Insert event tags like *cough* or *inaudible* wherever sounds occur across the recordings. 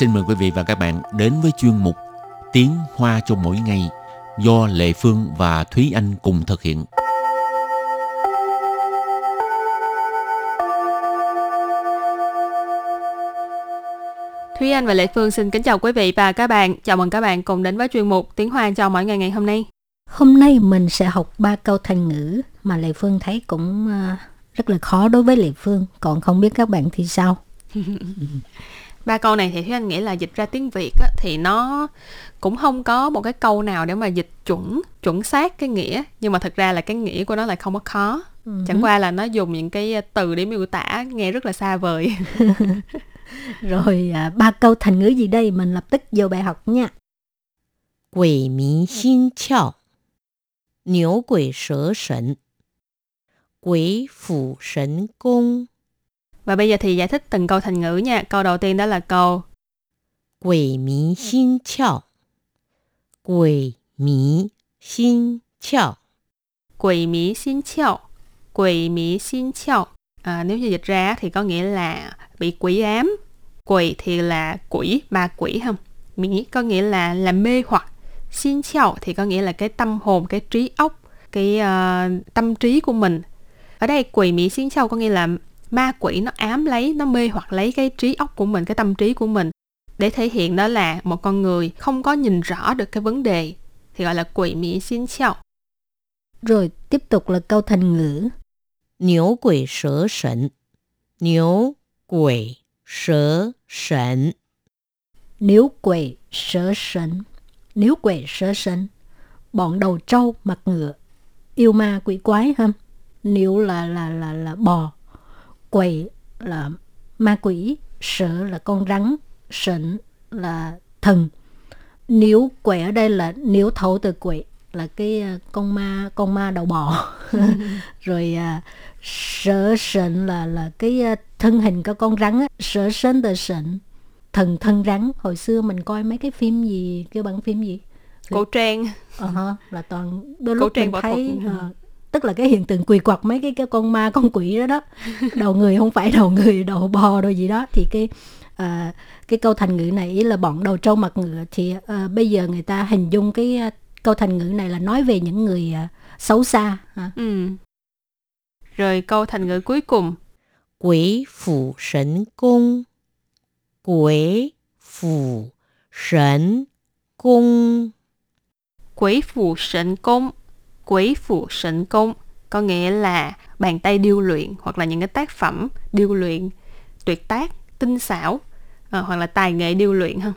xin mời quý vị và các bạn đến với chuyên mục Tiếng Hoa cho mỗi ngày do Lệ Phương và Thúy Anh cùng thực hiện. Thúy Anh và Lệ Phương xin kính chào quý vị và các bạn. Chào mừng các bạn cùng đến với chuyên mục Tiếng Hoa cho mỗi ngày ngày hôm nay. Hôm nay mình sẽ học ba câu thành ngữ mà Lệ Phương thấy cũng ờ, rất là khó đối với Lệ Phương. Còn không biết các bạn thì sao? *laughs* ba câu này thì Thúy Anh nghĩ là dịch ra tiếng Việt á, thì nó cũng không có một cái câu nào để mà dịch chuẩn chuẩn xác cái nghĩa nhưng mà thật ra là cái nghĩa của nó lại không có khó. Uh-huh. chẳng qua là nó dùng những cái từ để miêu tả nghe rất là xa vời. *laughs* Rồi à, ba câu thành ngữ gì đây? Mình lập tức vô bài học nha. Quỷ mí xin chào. Niu quỷ sở sẩn. Quỷ phủ sẩn cung và bây giờ thì giải thích từng câu thành ngữ nha. Câu đầu tiên đó là câu Quỷ mí xin chào. Quỷ mí xin chào. Quỷ mí xin chào. Quỷ mí xin chào. À, Nếu như dịch ra thì có nghĩa là bị quỷ ám. Quỷ thì là quỷ, ma quỷ không? Mí có nghĩa là làm mê hoặc. Xin chào thì có nghĩa là cái tâm hồn, cái trí óc Cái uh, tâm trí của mình. Ở đây quỷ mỹ xin chào có nghĩa là ma quỷ nó ám lấy nó mê hoặc lấy cái trí óc của mình cái tâm trí của mình để thể hiện đó là một con người không có nhìn rõ được cái vấn đề thì gọi là quỷ mỹ xin chào. Rồi tiếp tục là câu thành ngữ. Niu quỷ sở sẩn. Niu quỷ sở sẩn. Niu quỷ sở sẩn. Niu quỷ sở sẩn. Bọn đầu trâu mặt ngựa. Yêu ma quỷ quái ha Niu là là là là bò quỷ là ma quỷ sợ là con rắn sịnh là thần. Nếu quỷ ở đây là nếu thấu từ quỷ là cái à, con ma con ma đầu bò. *laughs* Rồi à, sở sịnh là là cái à, thân hình của con rắn sở sến từ sịnh thần thân rắn hồi xưa mình coi mấy cái phim gì cái bản phim gì? Cổ trang. Uh-huh, là toàn đôi lúc mình thấy uh, tức là cái hiện tượng quỳ quặt mấy cái cái con ma con quỷ đó đó. Đầu người không phải đầu người đầu bò đâu gì đó. Thì cái à, cái câu thành ngữ này là bọn đầu trâu mặt ngựa thì à, bây giờ người ta hình dung cái à, câu thành ngữ này là nói về những người à, xấu xa ha. Ừ. rồi câu thành ngữ cuối cùng. Quỷ phủ sấn cung. Quỷ phủ sấn cung. Quỷ phủ sấn cung quỷ phụ sịnh công có nghĩa là bàn tay điêu luyện hoặc là những cái tác phẩm điêu luyện tuyệt tác tinh xảo à, hoặc là tài nghệ điêu luyện hơn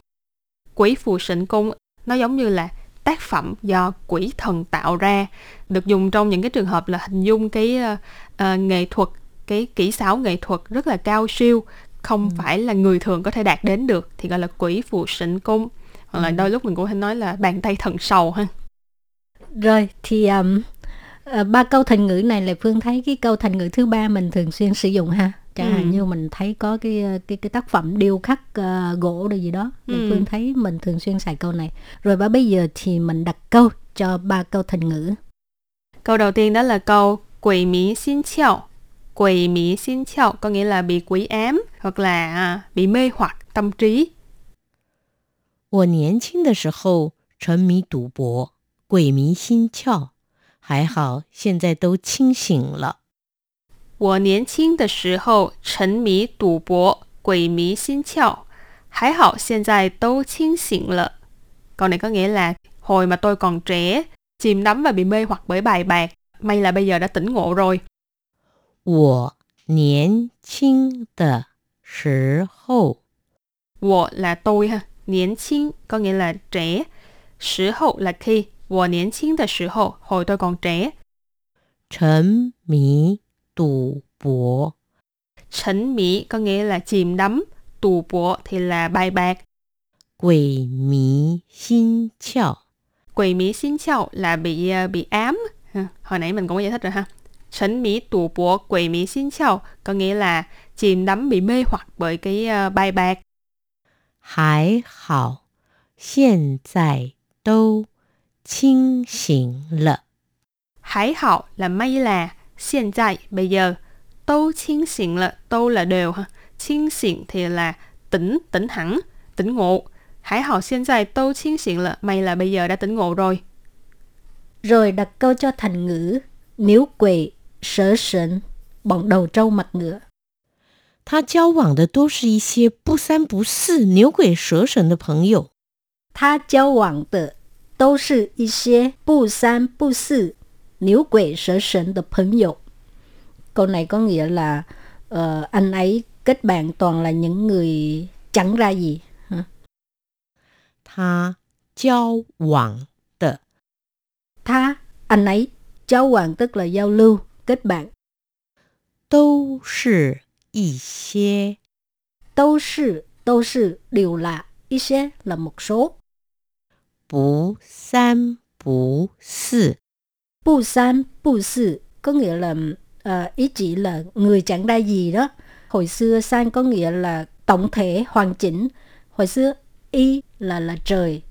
quỷ phù sịnh cung nó giống như là tác phẩm do quỷ thần tạo ra được dùng trong những cái trường hợp là hình dung cái uh, uh, nghệ thuật cái kỹ xảo nghệ thuật rất là cao siêu không ừ. phải là người thường có thể đạt đến được thì gọi là quỷ phù sịnh cung hoặc là ừ. đôi lúc mình cũng hay nói là bàn tay thần sầu ha rồi thì um, uh, ba câu thành ngữ này là phương thấy cái câu thành ngữ thứ ba mình thường xuyên sử dụng ha chẳng hạn ừ. như mình thấy có cái cái cái tác phẩm điêu khắc uh, gỗ rồi gì đó ừ. phương thấy mình thường xuyên xài câu này rồi và bây giờ thì mình đặt câu cho ba câu thành ngữ câu đầu tiên đó là câu quỷ mỹ xin chào quỷ mỹ xin chào có nghĩa là bị quỷ ám hoặc là à, bị mê hoặc tâm trí 我年轻的时候沉迷赌博， 鬼迷心窍，还好现在都清醒了。我年轻的时候沉迷赌博，鬼迷心窍，还好现在都清醒了。Câu này có nghĩa là hồi mà tôi còn trẻ, chìm đắm và bị mê hoặc bởi bài bạc, may là bây giờ đã tỉnh ngộ rồi. 我年轻的时候，我 là tôi ha, 年轻 có nghĩa là trẻ, 时候 là khi, 我年轻的时候, hồi tôi còn trẻ. 沉迷赌博.沉迷có nghĩa là chìm đắm, tù bộ thì là bài bạc. Quỷ mí xin chào. Quỷ mí xin chào là bị à, bị ám. Hồi nãy mình cũng có giải thích rồi ha.沉mí tù bộ, quỷ mí xin chào có nghĩa là chìm đắm bị mê hoặc bởi cái uh, bài bạc. Hải hảo, hiện tại đâu 清醒了。还好 là may là, hiện tại bây giờ, đâu 清醒了, đâu là đều ha.清醒thì là tỉnh, tỉnh hẳn, tỉnh ngộ. Hải hảo hiện tại都清醒了, may là bây giờ đã tỉnh ngộ rồi. Rồi đặt câu cho thành ngữ Nếu quỷ, sở sần, bọn đầu trâu mặt ngựa. 他交往的都是一些不三不四、牛鬼蛇神的朋友。他交往的 都是一些不三不四、牛鬼蛇神的朋友. Câu này có nghĩa là uh, anh ấy kết bạn toàn là những người chẳng ra gì. Hả? 他交往的 Tha, anh ấy, giao往tức là giao lưu, kết bạn. 都是一些 Đâu sự, đâu sự đều là, ý些là một số. 不三不四 Bu san, bu sự có nghĩa là ờ, ý chỉ là người chẳng ra gì đó. Hồi xưa san có nghĩa là tổng thể, hoàn chỉnh. Hồi xưa y là là trời,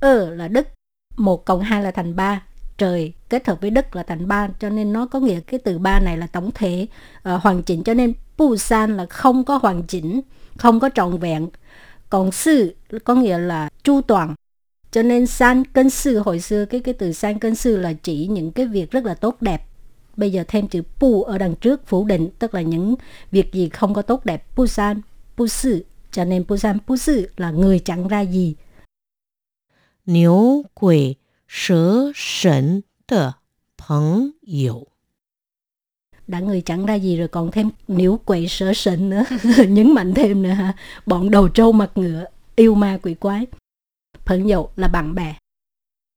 ơ là đất, một cộng hai là thành ba. Trời kết hợp với đất là thành ba, cho nên nó có nghĩa cái từ ba này là tổng thể, ờ, hoàn chỉnh. Cho nên bu san là không có hoàn chỉnh, không có trọn vẹn. Còn sư có nghĩa là chu toàn, cho nên san cân sư hồi xưa cái cái từ san cân sư là chỉ những cái việc rất là tốt đẹp. Bây giờ thêm chữ pu ở đằng trước phủ định tức là những việc gì không có tốt đẹp. Pu san pu sư. Cho nên pu san pu sư là người chẳng ra gì. Nếu quỷ sở sẩn đã người chẳng ra gì rồi còn thêm nếu quỷ sở sịnh nữa. *laughs* Nhấn mạnh thêm nữa ha. Bọn đầu trâu mặt ngựa yêu ma quỷ quái. 朋友 là bạn bè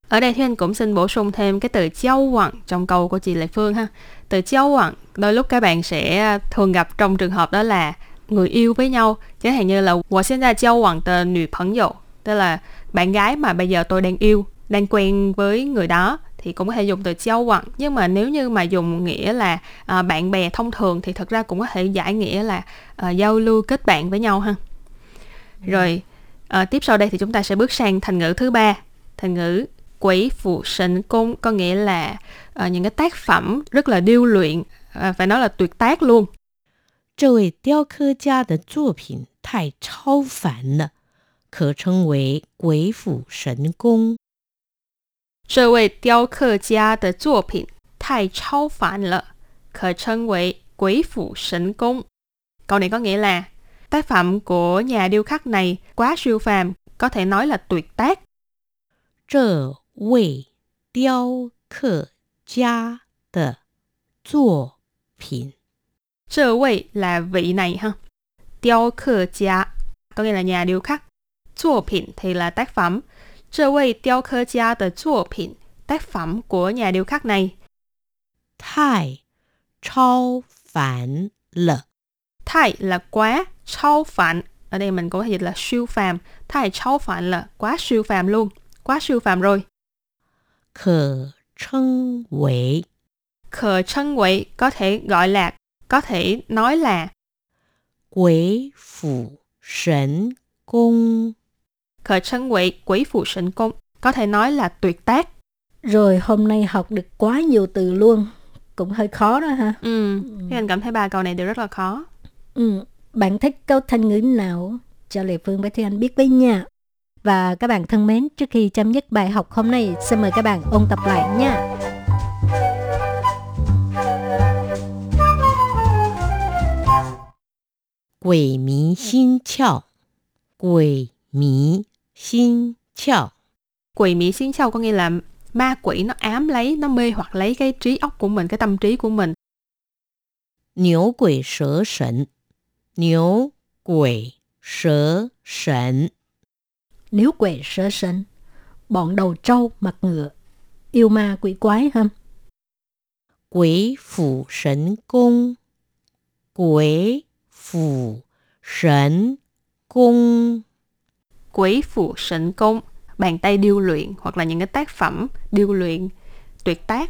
Ở đây thì anh cũng xin bổ sung thêm cái từ giao quặng trong câu của chị Lệ Phương ha. Từ giao quặng đôi lúc các bạn sẽ thường gặp trong trường hợp đó là người yêu với nhau. Chẳng hạn như là 我现在交往的女朋友 tức là bạn gái mà bây giờ tôi đang yêu, đang quen với người đó thì cũng có thể dùng từ giao quặng nhưng mà nếu như mà dùng nghĩa là à, bạn bè thông thường thì thật ra cũng có thể giải nghĩa là à, giao lưu kết bạn với nhau ha rồi à, tiếp sau đây thì chúng ta sẽ bước sang thành ngữ thứ ba thành ngữ quỷ phụ sinh cung có nghĩa là à, những cái tác phẩm rất là điêu luyện à, phải nói là tuyệt tác luôn 这位雕刻家的作品太超凡了，可称为鬼斧神工。这位雕刻家的作品太超凡了，可称为鬼斧神工。Câu này có nghĩa là Tác phẩm của nhà điêu khắc này quá siêu phàm, có thể nói là tuyệt tác. Trờ vị điêu khắc gia de zuo pin. Trờ vị là vị này ha. Điêu khở gia có nghĩa là nhà điêu khắc. Zuo pin thì là tác phẩm. Trờ vị điêu khở gia de zuo pin tác phẩm của nhà điêu khắc này. Thái, chao phản lợ. Thái là quá, 超phản. Ở đây mình cũng có thể dịch là siêu phàm. Thái超phản là quá siêu phàm luôn. Quá siêu phàm rồi. 可称为 Khờ chân quỷ có thể gọi là, có thể nói là 鬼斧神工。 khờ chân quỷ, quỷ phụ sinh công. Có thể nói là tuyệt tác. rồi hôm nay học được quá nhiều từ luôn cũng hơi khó đó ha Ừ. Thế anh cảm thấy ba câu này đều rất là khó. Ừ, bạn thích câu thanh ngữ nào? Cho Lệ Phương với Thúy Anh biết với nha. Và các bạn thân mến, trước khi chấm dứt bài học hôm nay, xin mời các bạn ôn tập lại nha. Quỷ mí xin chào Quỷ mí xin chào Quỷ mí xin chào có nghĩa là ma quỷ nó ám lấy, nó mê hoặc lấy cái trí óc của mình, cái tâm trí của mình. Nhiều quỷ sở sẩn 牛鬼蛇神， Nếu quệ sơ sân, bọn đầu trâu mặt ngựa, yêu ma quỷ quái ha. 鬼斧神工，鬼斧神工。 Quỷ phụ sinh công, bàn tay điêu luyện hoặc là những cái tác phẩm điêu luyện tuyệt tác.